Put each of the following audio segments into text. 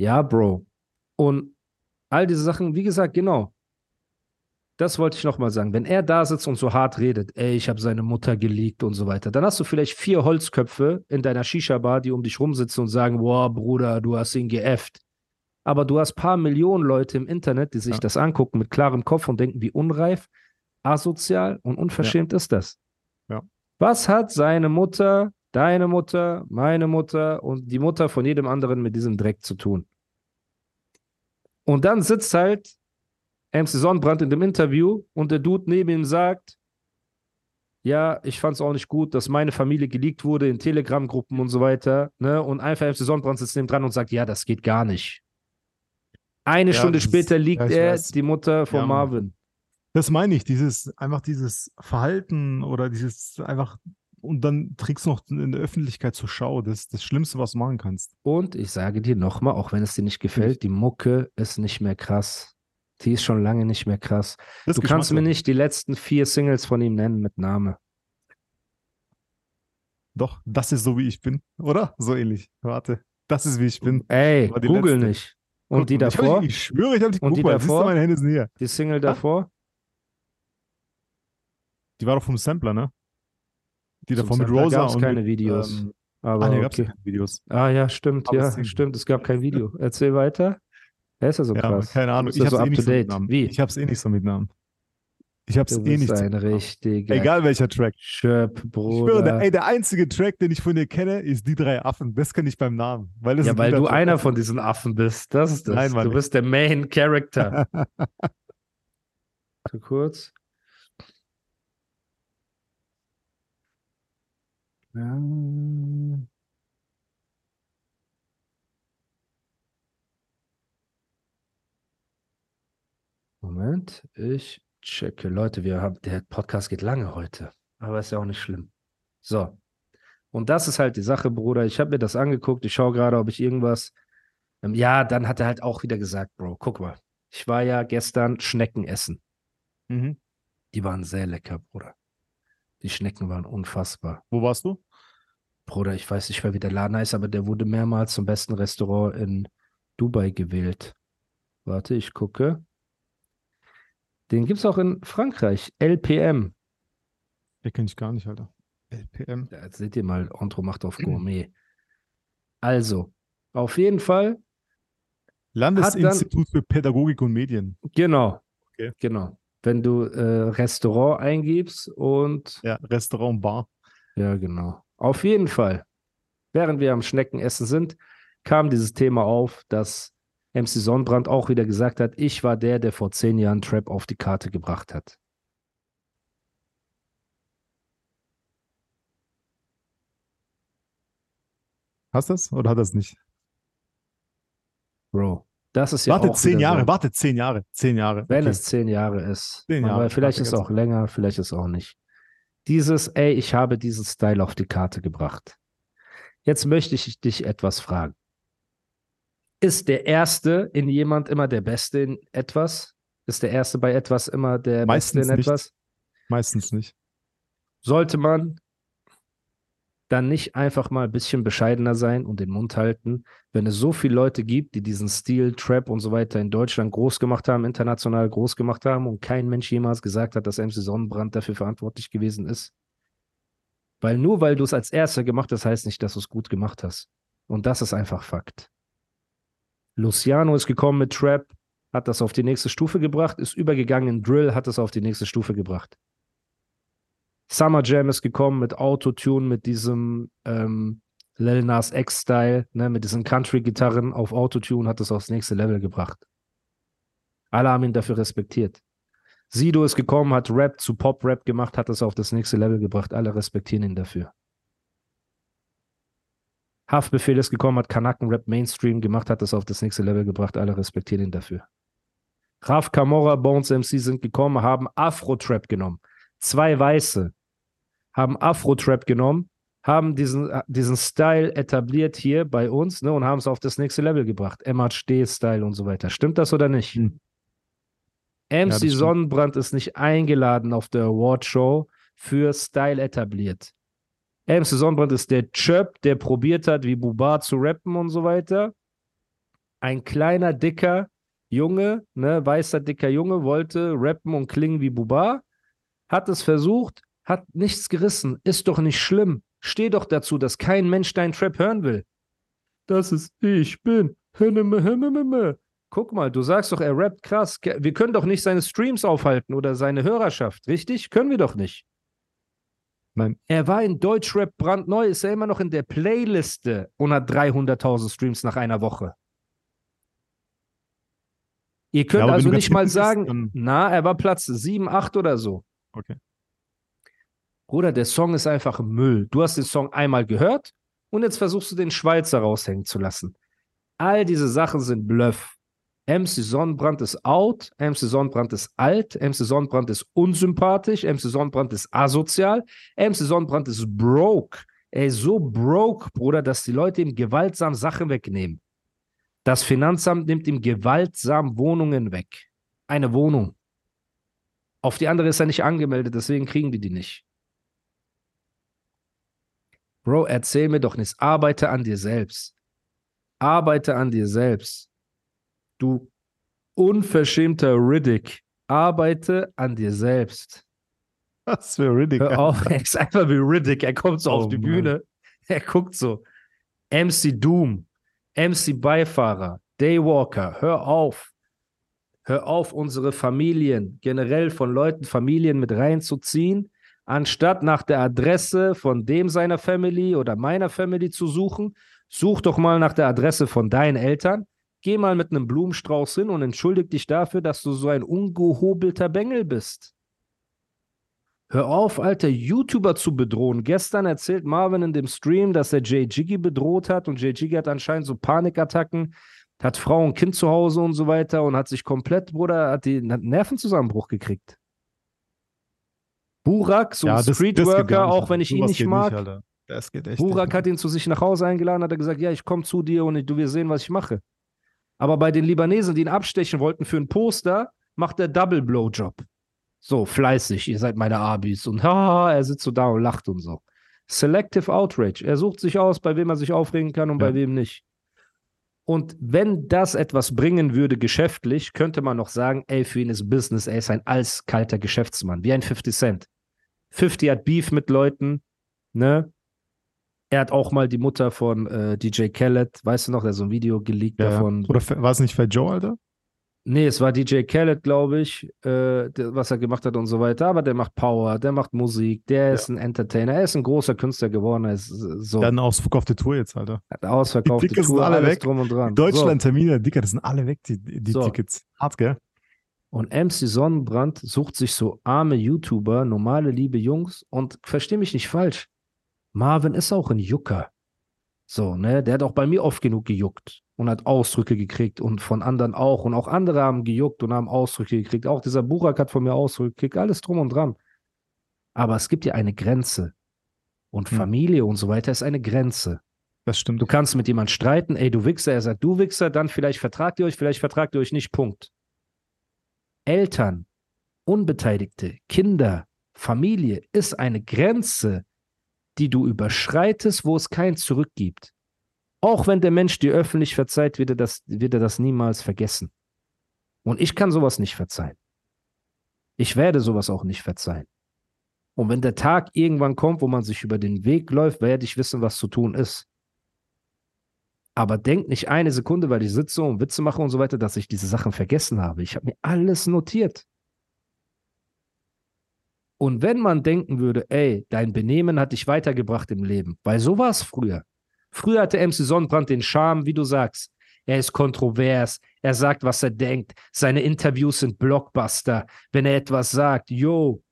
Ja, Bro. Und all diese Sachen, wie gesagt, genau. Das wollte ich nochmal sagen. Wenn er da sitzt und so hart redet, ey, ich habe seine Mutter geleakt und so weiter, dann hast du vielleicht vier Holzköpfe in deiner Shisha-Bar, die um dich rumsitzen und sagen, boah, Bruder, du hast ihn geäfft. Aber du hast paar Millionen Leute im Internet, die sich Ja. das angucken mit klarem Kopf und denken, wie unreif, asozial und unverschämt ist das. Ja. Was hat seine Mutter, deine Mutter, meine Mutter und die Mutter von jedem anderen mit diesem Dreck zu tun? Und dann sitzt halt MC Sonnenbrand in dem Interview und der Dude neben ihm sagt, ja, ich fand es auch nicht gut, dass meine Familie geleakt wurde in Telegram-Gruppen und so weiter. Ne? Und einfach MC Sonnenbrand sitzt neben dran und sagt, ja, das geht gar nicht. Eine Ja, Stunde später liegt ja, er weiß. die Mutter von Ja. Marvin. Das meine ich, dieses, einfach dieses Verhalten oder dieses einfach, und dann trägst du noch in der Öffentlichkeit zur Schau. Das ist das Schlimmste, was du machen kannst. Und ich sage dir nochmal, auch wenn es dir nicht gefällt, die Mucke ist nicht mehr krass. Die ist schon lange nicht mehr krass. Das Du kannst mir nicht die letzten vier Singles von ihm nennen mit Name. Doch, das ist so, wie ich bin, oder? So ähnlich. Warte. Das ist, wie ich bin. Ey, die google letzte. nicht. Und die ich davor? nicht- Ich schwöre, ich habe nicht Und die geguckt, weil siehst du, davor? meine Hände sind hier. Die Single davor? Die war doch vom Sampler, ne? Die davor mit Rosa gab's und keine mit, Videos. Ähm, Aber ah, ne, gab's okay. keine Videos. Ah ja, stimmt, Aber ja, stimmt. Es gab kein Video. Erzähl weiter. Er ist ja so Ja, krass. keine Ahnung. Ich ja hab's so eh nicht so date. mitgenommen. Wie? Ich hab's eh nicht so mitgenommen. Ich hab's Du eh bist nicht ein richtiger Egal welcher Track. Schöp, Ich schwöre, der, Bruder. ey, der einzige Track, den ich von dir kenne, ist die drei Affen. Das kenne ich beim Namen. Weil Ja, weil du Track einer von diesen Affen bist. Das ist das. Nein, Mann, du bist der Main Character. so kurz. Moment, ich checke. Leute, wir haben, der Podcast geht lange heute, aber ist ja auch nicht schlimm. So. Und das ist halt die Sache, Bruder. Ich habe mir das angeguckt. Ich schaue gerade, ob ich irgendwas. Ähm, ja, dann hat er halt auch wieder gesagt, Bro, guck mal. Ich war ja gestern Schnecken essen. Mhm. Die waren sehr lecker, Bruder. Die Schnecken waren unfassbar. Wo warst du? Bruder, ich weiß nicht mehr, wie der Laden heißt, aber der wurde mehrmals zum besten Restaurant in Dubai gewählt. Warte, ich gucke. Den gibt es auch in Frankreich. LPM. Den kenne ich gar nicht, Alter. LPM. Ja, jetzt seht ihr mal, Ontro macht auf Gourmet. Also, auf jeden Fall, Landesinstitut für Pädagogik und Medien. genau. Okay. Genau. Wenn du äh, Restaurant eingibst und Ja, Restaurant Bar. Ja, genau. Auf jeden Fall. Während wir am Schneckenessen sind, kam dieses Thema auf, dass MC Sonnenbrand auch wieder gesagt hat, ich war der, der vor zehn Jahren Trap auf die Karte gebracht hat. Hast du das oder hat das nicht? Bro, das ist ja warte, auch zehn wieder Jahre, so, warte, zehn Jahre, zehn Jahre. wenn okay. es zehn Jahre ist. Zehn Aber Jahre, vielleicht warte, ist es auch länger, vielleicht ist es auch nicht. Dieses, ey, ich habe diesen Style auf die Karte gebracht. Jetzt möchte ich dich etwas fragen. Ist der Erste in jemand immer der Beste in etwas? Ist der Erste bei etwas immer der Meistens Beste in nicht. etwas? Meistens nicht. Sollte man dann nicht einfach mal ein bisschen bescheidener sein und den Mund halten, wenn es so viele Leute gibt, die diesen Stil, Trap und so weiter in Deutschland groß gemacht haben, international groß gemacht haben und kein Mensch jemals gesagt hat, dass MC Sonnenbrand dafür verantwortlich gewesen ist? Weil nur weil du es als Erster gemacht hast, heißt nicht, dass du es gut gemacht hast. Und das ist einfach Fakt. Luciano ist gekommen mit Trap, hat das auf die nächste Stufe gebracht, ist übergegangen in Drill, hat es auf die nächste Stufe gebracht. Summer Jam ist gekommen mit Autotune, mit diesem ähm, Lil Nas X-Style, ne, mit diesen Country-Gitarren auf Autotune, hat es aufs nächste Level gebracht. Alle haben ihn dafür respektiert. Sido ist gekommen, hat Rap zu Pop-Rap gemacht, hat es auf das nächste Level gebracht. Alle respektieren ihn dafür. Haftbefehl ist gekommen, hat Kanaken-Rap Mainstream gemacht, hat das auf das nächste Level gebracht. Alle respektieren ihn dafür. Raf Camorra, Bones MC sind gekommen, haben Afro-Trap genommen. Zwei Weiße haben Afro-Trap genommen, haben diesen, diesen Style etabliert hier bei uns ne, und haben es auf das nächste Level gebracht. MHD-Style und so weiter. Stimmt das oder nicht? Hm. MC ja, Sonnenbrand ist nicht eingeladen auf der Awardshow für Style etabliert. MC Sonnenbrand ist der Chöp, der probiert hat, wie Buba zu rappen und so weiter. Ein kleiner, dicker Junge, ne, weißer, dicker Junge, wollte rappen und klingen wie Buba, hat es versucht, hat nichts gerissen, ist doch nicht schlimm. Steh doch dazu, dass kein Mensch deinen Trap hören will. Das ist ich bin. Guck mal, du sagst doch, er rappt krass. Wir können doch nicht seine Streams aufhalten oder seine Hörerschaft, richtig? Können wir doch nicht. Nein. Er war in Deutschrap brandneu, ist er immer noch in der Playliste und hat 300.000 Streams nach einer Woche. Ihr könnt ja, also nicht mal sagen, na, er war Platz 7, 8 oder so. Okay. Bruder, der Song ist einfach Müll. Du hast den Song einmal gehört und jetzt versuchst du den Schweizer raushängen zu lassen. All diese Sachen sind Bluff. MC Sonnenbrand ist out, MC Sonnenbrand ist alt, MC Sonnenbrand ist unsympathisch, MC Sonnenbrand ist asozial, MC Sonnenbrand ist broke. Er ist so broke, Bruder, dass die Leute ihm gewaltsam Sachen wegnehmen. Das Finanzamt nimmt ihm gewaltsam Wohnungen weg. Eine Wohnung. Auf die andere ist er nicht angemeldet, deswegen kriegen die die nicht. Bro, erzähl mir doch nichts. Arbeite an dir selbst. Arbeite an dir selbst. Du unverschämter Riddick, arbeite an dir selbst. Was für Riddick? Hör auf, er ist einfach wie Riddick. Er kommt so oh, auf die Mann. Bühne. Er guckt so. MC Doom, MC Beifahrer, Daywalker, hör auf. Hör auf, unsere Familien, generell von Leuten Familien mit reinzuziehen, anstatt nach der Adresse von dem seiner Family oder meiner Family zu suchen. Such doch mal nach der Adresse von deinen Eltern Geh mal mit einem Blumenstrauß hin und entschuldig dich dafür, dass du so ein ungehobelter Bengel bist. Hör auf, alter YouTuber zu bedrohen. Gestern erzählt Marvin in dem Stream, dass er Jay Jiggy bedroht hat und Jay Jiggy hat anscheinend so Panikattacken, hat Frau und Kind zu Hause und so weiter und hat sich komplett, Bruder, hat den hat Nervenzusammenbruch gekriegt. Burak, so ja, ein Streetworker, auch wenn ich ihn nicht mag. Nicht, das geht echt Burak nicht. hat ihn zu sich nach Hause eingeladen, hat er gesagt, ja, ich komme zu dir und du wirst sehen, was ich mache. Aber bei den Libanesen, die ihn abstechen wollten für ein Poster, macht er Double Blowjob. So, fleißig, ihr seid meine Abis. Und haha, er sitzt so da und lacht und so. Selective Outrage. Er sucht sich aus, bei wem er sich aufregen kann und ja. bei wem nicht. Und wenn das etwas bringen würde geschäftlich, könnte man noch sagen, ey, für ihn ist Business, er ist ein alskalter Geschäftsmann, wie ein 50 Cent. 50 hat Beef mit Leuten, ne? Er hat auch mal die Mutter von äh, DJ Khaled, weißt du noch, der so ein Video geleakt ja. davon. Oder war es nicht Fat Joe, Alter? Nee, es war DJ Khaled, glaube ich, äh, der, was er gemacht hat und so weiter. Aber der macht Power, der macht Musik, der ja. ist ein Entertainer, er ist ein großer Künstler geworden. Er ist so. Der hat eine ausverkaufte Tour jetzt, Alter. Hat ausverkaufte die Tour, alle alles weg. drum und dran. Deutschland-Termine, so. Dicker, das sind alle weg, die, die so. Tickets. Hart, gell? Und MC Sonnenbrand sucht sich so arme YouTuber, normale, liebe Jungs und versteh mich nicht falsch. Marvin ist auch ein Jucker. So, ne? Der hat auch bei mir oft genug gejuckt und hat Ausdrücke gekriegt und von anderen auch. Und auch andere haben gejuckt und haben Ausdrücke gekriegt. Auch dieser Burak hat von mir Ausdrücke gekriegt, alles drum und dran. Aber es gibt ja eine Grenze. Und hm. Familie und so weiter ist eine Grenze. Das stimmt. Du kannst mit jemandem streiten, ey, du Wichser, er sagt, du Wichser, dann vielleicht vertragt ihr euch, vielleicht vertragt ihr euch nicht, Punkt. Eltern, Unbeteiligte, Kinder, Familie ist eine Grenze, die du überschreitest, wo es kein Zurück gibt. Auch wenn der Mensch dir öffentlich verzeiht, wird er das, wird er das niemals vergessen. Und ich kann sowas nicht verzeihen. Ich werde sowas auch nicht verzeihen. Und wenn der Tag irgendwann kommt, wo man sich über den Weg läuft, werde ich wissen, was zu tun ist. Aber denk nicht eine Sekunde, weil ich sitze und Witze mache und so weiter, dass ich diese Sachen vergessen habe. Ich habe mir alles notiert. Und wenn man denken würde, ey, dein Benehmen hat dich weitergebracht im Leben, weil so war es früher. Früher hatte MC Sonnenbrand den Charme, wie du sagst. Er ist kontrovers, er sagt, was er denkt. Seine Interviews sind Blockbuster. Wenn er etwas sagt, yo,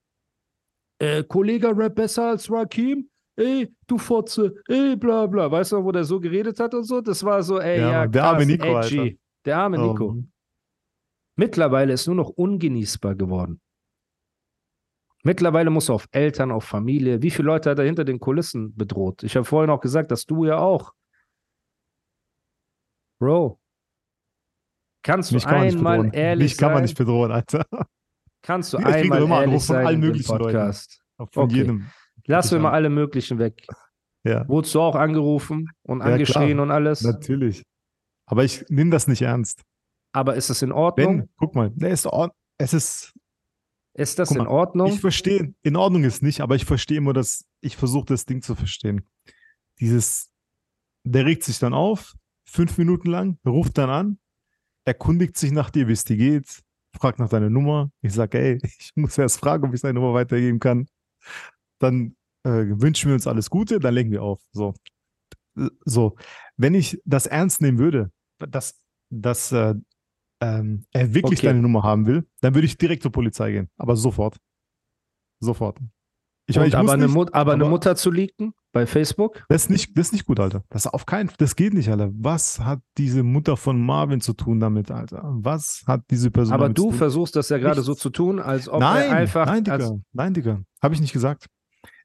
äh, Kollege Rap besser als Rakim? ey, du Fotze, ey, bla bla. Weißt du, wo der so geredet hat und so? Das war so, ey, Ja, ja, der krass, arme Nico, edgy. Alter. Der arme Oh, Nico. Mann. Mittlerweile ist nur noch ungenießbar geworden. Mittlerweile muss er auf Eltern, auf Familie. Wie viele Leute hat er hinter den Kulissen bedroht? Ich habe vorhin auch gesagt, dass du ja auch. Bro, kannst du Mich kann einmal ehrlich Mich kann man sein? nicht bedrohen, Alter. Kannst du Ich kriege einmal immer ehrlich Anrufe von sein allen möglichen Leuten. Podcast? Von Okay. jedem. Lassen wir mal alle möglichen weg. Ja, Wurdest du auch angerufen und Ja, angeschrien klar. und alles? natürlich. Aber ich nehme das nicht ernst. Aber ist es in Ordnung? Wenn, guck mal, ne, ist, es ist, ist das guck in mal, Ordnung? ich verstehe, in Ordnung ist nicht, aber ich verstehe immer das, ich versuche das Ding zu verstehen. Dieses, der regt sich dann auf, fünf Minuten lang, ruft dann an, erkundigt sich nach dir, wie es dir geht, fragt nach deiner Nummer. Ich sage, ey, ich muss erst fragen, ob ich seine Nummer weitergeben kann. Dann äh, wünschen wir uns alles Gute, dann legen wir auf. So. So. Wenn ich das ernst nehmen würde, dass, dass äh, ähm, er wirklich Okay. deine Nummer haben will, dann würde ich direkt zur Polizei gehen. Aber sofort. Sofort. Ich, meine, ich aber muss eine, nicht, Mut, aber eine aber- Mutter zu leaken bei Facebook? das ist nicht, das ist nicht gut, Alter. Das auf keinen das geht nicht, Alter. Was hat diese Mutter von Marvin zu tun damit, Alter? Was hat diese Person Aber du versuchst das ja gerade so zu tun, als ob nein, er einfach. nein, Digga, als, nein, Digga. Habe ich nicht gesagt.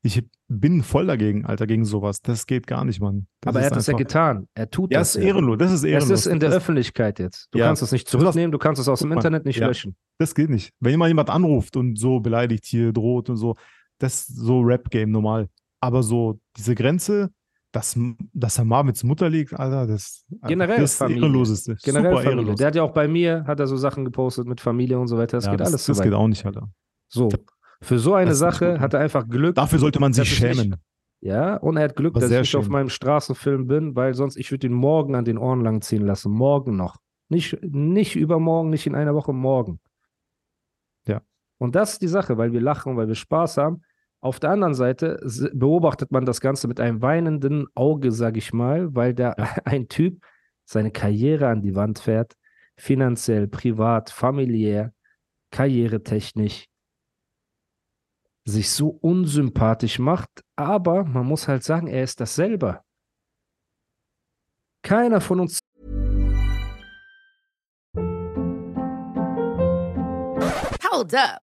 Ich bin voll dagegen, Alter, gegen sowas. Das geht gar nicht, Mann. Das aber er hat das ja getan. Er tut Ja, das. ist ehrenlos. Das ist Es ehrenlos. ist in der das, Öffentlichkeit jetzt. Du Ja. kannst es nicht zurücknehmen, du kannst es aus dem. Internet nicht Ja. löschen. das geht nicht. Wenn jemand jemand anruft und so beleidigt hier, droht und so, das ist so Rap-Game normal. Aber so diese Grenze, dass, dass er Marvins Mutter liegt, Alter, das, Generell das ist Familie. ehrenloseste. Generell Super Familie. ehrenlos. Der hat ja auch bei mir, hat er so Sachen gepostet mit Familie und so weiter. Das geht das, alles so das geht auch nicht, Alter. So. Für so eine Das Sache hat er einfach Glück. Dafür sollte man sich ist nicht- schämen. Ja, und er hat Glück, dass ich nicht auf schön. meinem Straßenfilm bin, weil sonst ich würde ihn morgen an den Ohren lang ziehen lassen. Morgen noch. Nicht, nicht übermorgen, nicht in einer Woche, morgen. Ja. Und das ist die Sache, weil wir lachen, weil wir Spaß haben. Auf der anderen Seite beobachtet man das Ganze mit einem weinenden Auge, sag ich mal, weil da ein Typ seine Karriere an die Wand fährt, finanziell, privat, familiär, karrieretechnisch, sich so unsympathisch macht, aber man muss halt sagen, er ist das selber. Keiner von uns Hold up.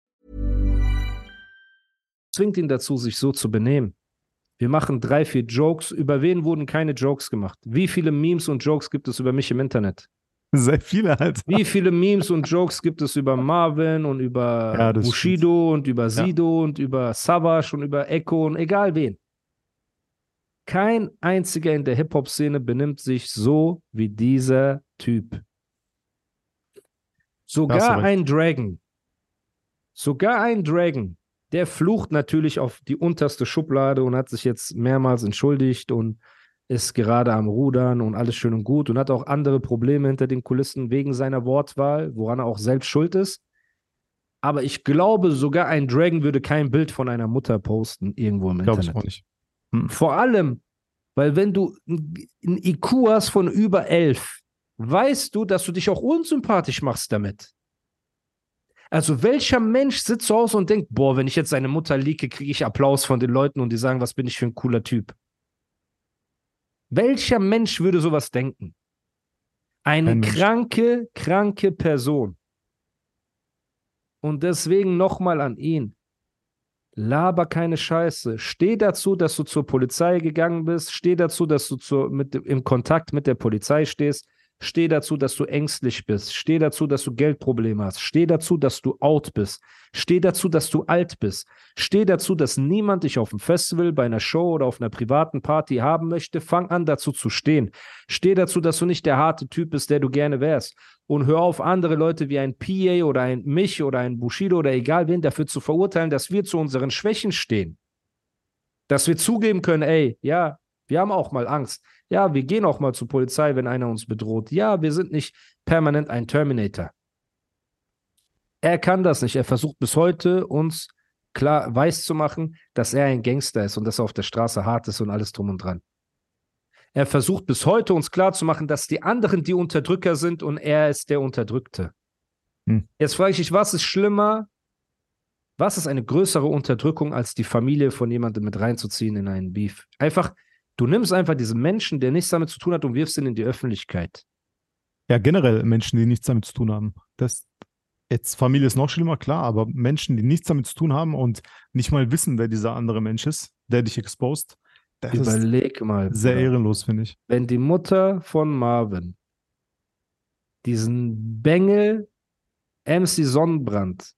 Zwingt ihn dazu, sich so zu benehmen. Wir machen drei, vier Jokes. Über wen wurden keine Jokes gemacht? Wie viele Memes und Jokes gibt es über mich im Internet? Sehr viele, Alter. Wie viele Memes und Jokes gibt es über Marvin und über Ja, Bushido und über Sido und über Savage und über Echo und egal wen? Kein einziger in der Hip-Hop-Szene benimmt sich so wie dieser Typ. Sogar ein Dragon, sogar ein Dragon, der flucht natürlich auf die unterste Schublade und hat sich jetzt mehrmals entschuldigt und ist gerade am Rudern und alles schön und gut und hat auch andere Probleme hinter den Kulissen wegen seiner Wortwahl, woran er auch selbst schuld ist. Aber ich glaube, sogar ein Dragon würde kein Bild von einer Mutter posten irgendwo im Glaube ich Internet. auch nicht. Vor allem, weil wenn du ein IQ hast von über 11, weißt du, dass du dich auch unsympathisch machst damit. Also welcher Mensch sitzt zu Hause und denkt, boah, wenn ich jetzt seine Mutter liege, kriege ich Applaus von den Leuten und die sagen, was bin ich für ein cooler Typ. Welcher Mensch würde sowas denken? Eine Mensch. kranke, kranke Person. Und deswegen nochmal an ihn. Laber keine Scheiße. Steh dazu, dass du zur Polizei gegangen bist. Steh dazu, dass du zur, mit, im Kontakt mit der Polizei stehst. Steh dazu, dass du ängstlich bist. Steh dazu, dass du Geldprobleme hast. Steh dazu, dass du out bist. Steh dazu, dass du alt bist. Steh dazu, dass niemand dich auf dem Festival, bei einer Show oder auf einer privaten Party haben möchte. Fang an, dazu zu stehen. Steh dazu, dass du nicht der harte Typ bist, der du gerne wärst. Und hör auf, andere Leute wie ein PA oder ein mich oder ein Bushido oder egal wen dafür zu verurteilen, dass wir zu unseren Schwächen stehen. Dass wir zugeben können, ey, ja, wir haben auch mal Angst. Ja, wir gehen auch mal zur Polizei, wenn einer uns bedroht. Ja, wir sind nicht permanent ein Terminator. Er kann das nicht. Er versucht bis heute uns klar weiß zu machen, dass er ein Gangster ist und dass er auf der Straße hart ist und alles drum und dran. Er versucht bis heute uns klar zu machen, dass die anderen die Unterdrücker sind und er ist der Unterdrückte. Hm. Jetzt frage ich dich, was ist schlimmer? Was ist eine größere Unterdrückung, als die Familie von jemandem mit reinzuziehen in einen Beef? Einfach, Du nimmst einfach diesen Menschen, der nichts damit zu tun hat, und wirfst ihn in die Öffentlichkeit. Ja, generell Menschen, die nichts damit zu tun haben. Das, jetzt Familie ist noch schlimmer, klar, aber Menschen, die nichts damit zu tun haben und nicht mal wissen, wer dieser andere Mensch ist, der dich exposed, das Überleg mal. Sehr Bruder. ehrenlos, finde ich. Wenn die Mutter von Marvin diesen Bengel MC Sonnenbrand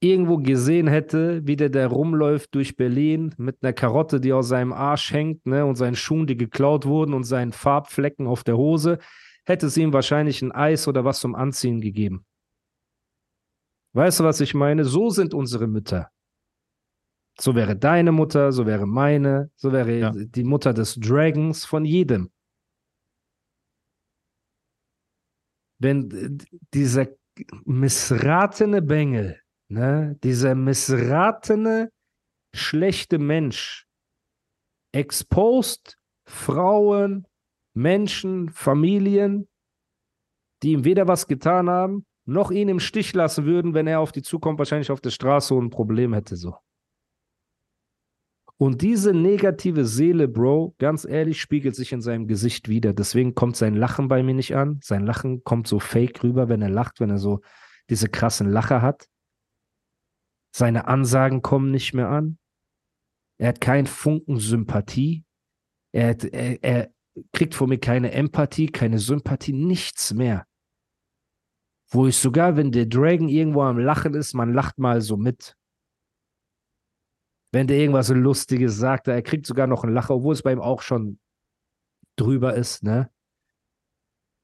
irgendwo gesehen hätte, wie der da rumläuft durch Berlin mit einer Karotte, die aus seinem Arsch hängt, ne, und seinen Schuhen, die geklaut wurden und seinen Farbflecken auf der Hose, hätte es ihm wahrscheinlich ein Eis oder was zum Anziehen gegeben. Weißt du, was ich meine? So sind unsere Mütter. So wäre deine Mutter, so wäre meine, so wäre ja. die Mutter des Dragons von jedem. Wenn dieser missratene Bengel Ne? Dieser missratene, schlechte Mensch exposed Frauen, Menschen, Familien, die ihm weder was getan haben, noch ihn im Stich lassen würden, wenn er auf die zukommt, wahrscheinlich auf der Straße und ein Problem hätte so. Und diese negative Seele, Bro, ganz ehrlich, spiegelt sich in seinem Gesicht wieder. Deswegen kommt sein Lachen bei mir nicht an. Sein Lachen kommt so fake rüber, wenn er lacht, wenn er so diese krassen Lacher hat. Seine Ansagen kommen nicht mehr an. Er hat keinen Funken Sympathie. Er, hat, er, er kriegt von mir keine Empathie, keine Sympathie, nichts mehr. Wo ich sogar, wenn der Dragon irgendwo am Lachen ist, man lacht mal so mit. Wenn der irgendwas Lustiges sagt, er kriegt sogar noch einen Lacher, obwohl es bei ihm auch schon drüber ist, ne?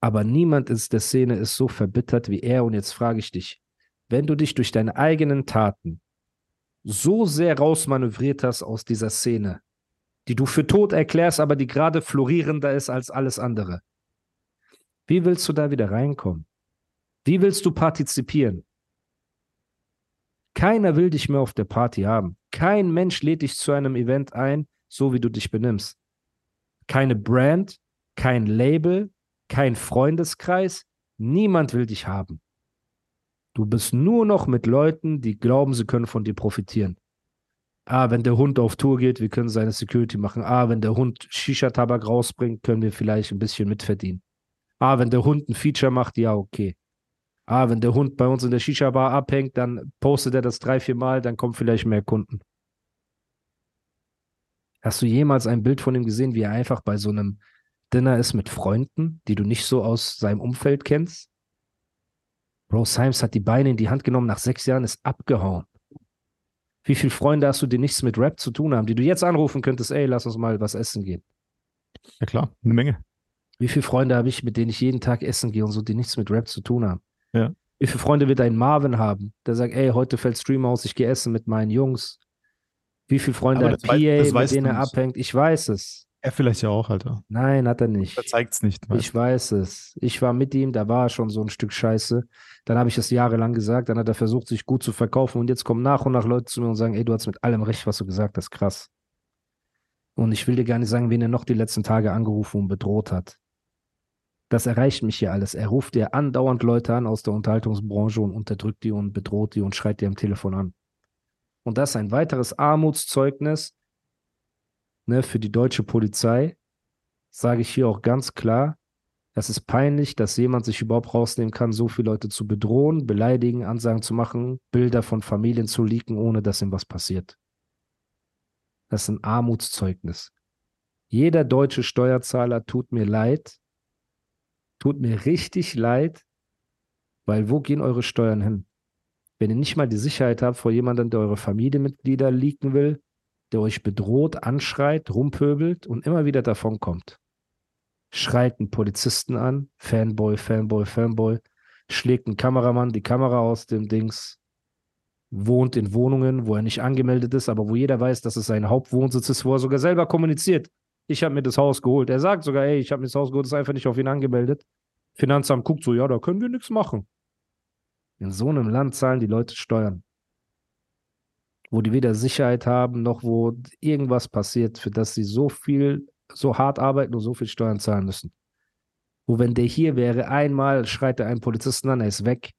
Aber niemand in der Szene ist so verbittert wie er. Und jetzt frage ich dich, wenn du dich durch deine eigenen Taten so sehr rausmanövriert hast aus dieser Szene, die du für tot erklärst, aber die gerade florierender ist als alles andere. Wie willst du da wieder reinkommen? Wie willst du partizipieren? Keiner will dich mehr auf der Party haben. Kein Mensch lädt dich zu einem Event ein, so wie du dich benimmst. Keine Brand, kein Label, kein Freundeskreis, niemand will dich haben. Du bist nur noch mit Leuten, die glauben, sie können von dir profitieren. Ah, wenn der Hund auf Tour geht, wir können seine Security machen. Ah, wenn der Hund Shisha-Tabak rausbringt, können wir vielleicht ein bisschen mitverdienen. Ah, wenn der Hund ein Feature macht, ja, okay. Ah, wenn der Hund bei uns in der Shisha-Bar abhängt, dann postet er das drei, vier Mal, dann kommen vielleicht mehr Kunden. Hast du jemals ein Bild von ihm gesehen, wie er einfach bei so einem Dinner ist mit Freunden, die du nicht so aus seinem Umfeld kennst? Bro, Symes hat die Beine in die Hand genommen, nach sechs Jahren ist abgehauen. Wie viele Freunde hast du, die nichts mit Rap zu tun haben, die du jetzt anrufen könntest, ey, lass uns mal was essen gehen? Ja klar, eine Menge. Wie viele Freunde habe ich, mit denen ich jeden Tag essen gehe und so, die nichts mit Rap zu tun haben? Ja. Wie viele Freunde wird ein Marvin haben, der sagt, ey, heute fällt Stream aus, ich gehe essen mit meinen Jungs? Wie viele Freunde hat PA, weiß, mit denen er abhängt? Ich weiß es. Er vielleicht ja auch, Alter. Nein, hat er nicht. Er zeigt es nicht. Ich weiß es. Ich war mit ihm, da war er schon so ein Stück Scheiße. Dann habe ich es jahrelang gesagt, dann hat er versucht, sich gut zu verkaufen und jetzt kommen nach und nach Leute zu mir und sagen, ey, du hast mit allem recht, was du gesagt hast, krass. Und ich will dir gar nicht sagen, wen er noch die letzten Tage angerufen und bedroht hat. Das erreicht mich hier alles. Er ruft dir andauernd Leute an aus der Unterhaltungsbranche und unterdrückt die und bedroht die und schreit dir am Telefon an. Und das ist ein weiteres Armutszeugnis ne, für die deutsche Polizei, sage ich hier auch ganz klar, es ist peinlich, dass jemand sich überhaupt rausnehmen kann, so viele Leute zu bedrohen, beleidigen, Ansagen zu machen, Bilder von Familien zu leaken, ohne dass ihm was passiert. Das ist ein Armutszeugnis. Jeder deutsche Steuerzahler tut mir leid, tut mir richtig leid, weil wo gehen eure Steuern hin? Wenn ihr nicht mal die Sicherheit habt vor jemandem, der eure Familienmitglieder leaken will, der euch bedroht, anschreit, rumpöbelt und immer wieder davonkommt. Schreit einen Polizisten an, Fanboy, Fanboy, Fanboy, schlägt einen Kameramann die Kamera aus dem Dings, wohnt in Wohnungen, wo er nicht angemeldet ist, aber wo jeder weiß, dass es sein Hauptwohnsitz ist, wo er sogar selber kommuniziert. Ich habe mir das Haus geholt. Er sagt sogar, ey, ich habe mir das Haus geholt, ist einfach nicht auf ihn angemeldet. Finanzamt guckt so, ja, da können wir nichts machen. In so einem Land zahlen die Leute Steuern. Wo die weder Sicherheit haben, noch wo irgendwas passiert, für das sie so viel, so hart arbeiten und so viel Steuern zahlen müssen. Wo, wenn der hier wäre, einmal schreit er einen Polizisten an, er ist weg.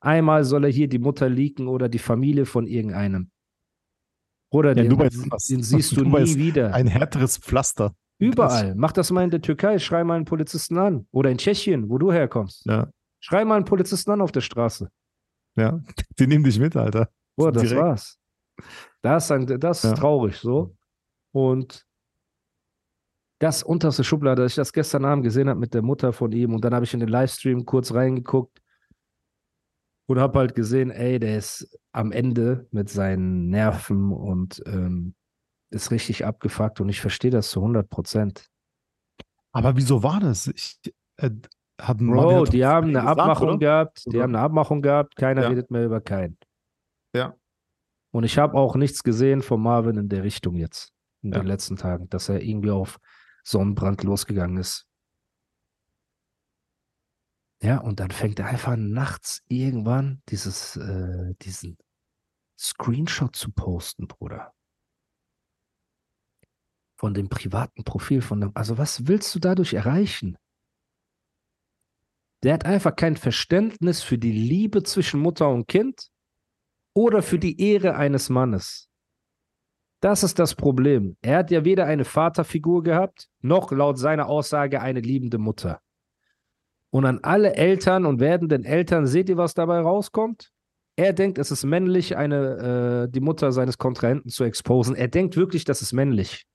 Einmal soll er hier die Mutter leaken oder die Familie von irgendeinem. Oder Ja, den, Dubai den siehst du Dubai nie wieder. Ein härteres Pflaster. Überall. Mach das mal in der Türkei, schrei mal einen Polizisten an. Oder in Tschechien, wo du herkommst. Ja, Schrei mal einen Polizisten an auf der Straße. ja. Die nehmen dich mit, Alter. Boah, das Direkt. war's. Das, das ist Ja. traurig so. Und das unterste Schublade, dass ich das gestern Abend gesehen habe mit der Mutter von ihm und dann habe ich in den Livestream kurz reingeguckt und habe halt gesehen, ey, der ist am Ende mit seinen Nerven und ähm, ist richtig abgefuckt und ich verstehe das zu 100 Prozent. Aber wieso war das? Ich, äh, hat Bro, die haben eine gesagt, Abmachung oder? gehabt, die Oder? haben eine Abmachung gehabt, keiner Ja. redet mehr über keinen. Ja. Und ich habe auch nichts gesehen von Marvin in der Richtung jetzt, in Ja. den letzten Tagen, dass er irgendwie auf Sonnenbrand losgegangen ist. Ja, und dann fängt er einfach nachts irgendwann dieses, äh, diesen Screenshot zu posten, Bruder. Von dem privaten Profil von dem. Also, was willst du dadurch erreichen? Der hat einfach kein Verständnis für die Liebe zwischen Mutter und Kind oder für die Ehre eines Mannes. Das ist das Problem. Er hat ja weder eine Vaterfigur gehabt, noch laut seiner Aussage eine liebende Mutter. Und an alle Eltern und werdenden Eltern, seht ihr, was dabei rauskommt? Er denkt, es ist männlich, eine, äh, die Mutter seines Kontrahenten zu exposen. Er denkt wirklich, das ist männlich.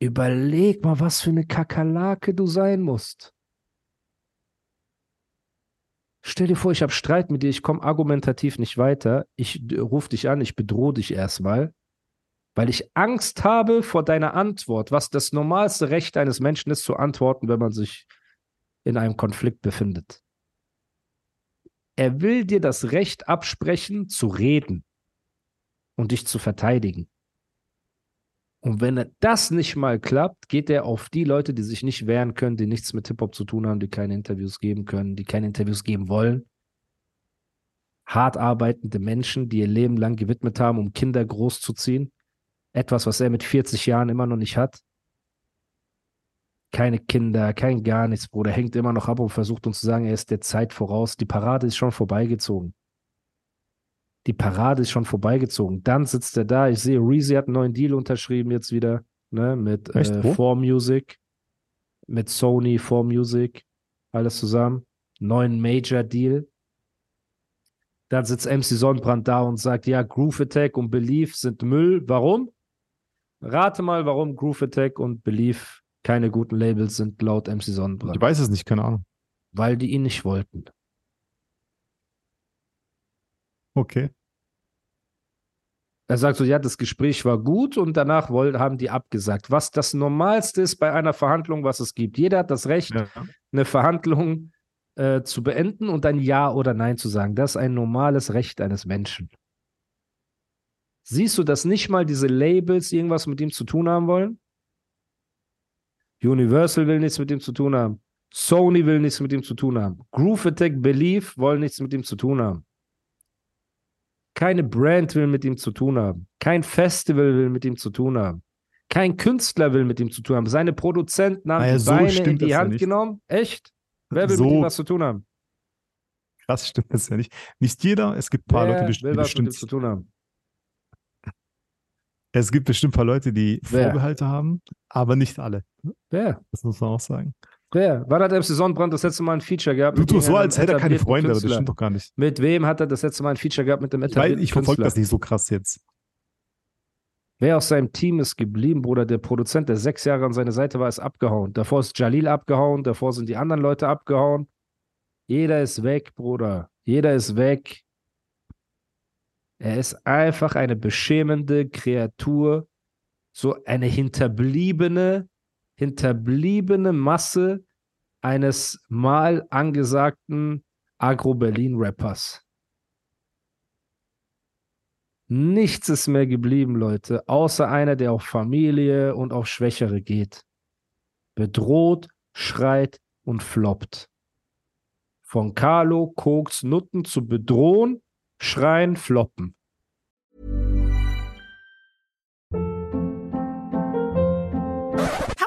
Überleg mal, was für eine Kakerlake du sein musst. Stell dir vor, ich habe Streit mit dir, ich komme argumentativ nicht weiter. Ich rufe dich an, ich bedrohe dich erstmal, weil ich Angst habe vor deiner Antwort, was das normalste Recht eines Menschen ist, zu antworten, wenn man sich in einem Konflikt befindet. Er will dir das Recht absprechen, zu reden und dich zu verteidigen. Und wenn das nicht mal klappt, geht er auf die Leute, die sich nicht wehren können, die nichts mit Hip-Hop zu tun haben, die keine Interviews geben können, die keine Interviews geben wollen. Hart arbeitende Menschen, die ihr Leben lang gewidmet haben, um Kinder großzuziehen. Etwas, was er mit 40 Jahren immer noch nicht hat. Keine Kinder, kein gar nichts, Bruder. Hängt immer noch ab und versucht uns zu sagen, er ist der Zeit voraus. Die Parade ist schon vorbeigezogen. Die Parade ist schon vorbeigezogen. Dann sitzt er da. Ich sehe, Reezy hat einen neuen Deal unterschrieben jetzt wieder, ne, mit Echt? äh, Wo? 4Music, mit Sony, 4Music, alles zusammen. Neuen Major Deal. Dann sitzt MC Sonnenbrand da und sagt, ja, Groove Attack und Belief sind Müll. Warum? Rate mal, warum Groove Attack und Belief keine guten Labels sind laut MC Sonnenbrand. Ich weiß es nicht, keine Ahnung. Weil die ihn nicht wollten. Okay. Er sagt so, ja, das Gespräch war gut und danach woll- haben die abgesagt. Was das Normalste ist bei einer Verhandlung, was es gibt. Jeder hat das Recht, Ja. eine Verhandlung äh, zu beenden und dann Ja oder Nein zu sagen. Das ist ein normales Recht eines Menschen. Siehst du, dass nicht mal diese Labels irgendwas mit ihm zu tun haben wollen? Universal will nichts mit ihm zu tun haben. Sony will nichts mit ihm zu tun haben. Groove Attack, Belief wollen nichts mit ihm zu tun haben. Keine Brand will mit ihm zu tun haben. Kein Festival will mit ihm zu tun haben. Kein Künstler will mit ihm zu tun haben. Seine Produzenten haben Naja, die so Beine in die ja Hand nicht. genommen. Echt? Wer will So- mit ihm was zu tun haben? Krass stimmt das ja nicht. Nicht jeder, es gibt ein paar Wer Leute, die will was mit ihm zu tun haben? es gibt bestimmt ein paar Leute, die Wer? Vorbehalte haben, aber nicht alle. Wer? Das muss man auch sagen. Wer? Wann hat MC Sonnenbrand das letzte Mal ein Feature gehabt? Du tust so, als hätte er keine Freunde, aber das Künstler? stimmt doch gar nicht. Mit wem hat er das letzte Mal ein Feature gehabt mit dem etablierten ich verfolge Künstler? das nicht so krass jetzt. Wer aus seinem Team ist geblieben, Bruder? Der Produzent, der sechs Jahre an seiner Seite war, ist abgehauen. Davor ist Jalil abgehauen, davor sind die anderen Leute abgehauen. Jeder ist weg, Bruder. Jeder ist weg. Er ist einfach eine beschämende Kreatur, so eine hinterbliebene, hinterbliebene Masse eines mal angesagten Agro-Berlin-Rappers. Nichts ist mehr geblieben, Leute, außer einer, der auf Familie und auf Schwächere geht. Bedroht, schreit und floppt. Von Carlo, Koks, Nutten zu bedrohen, schreien, floppen.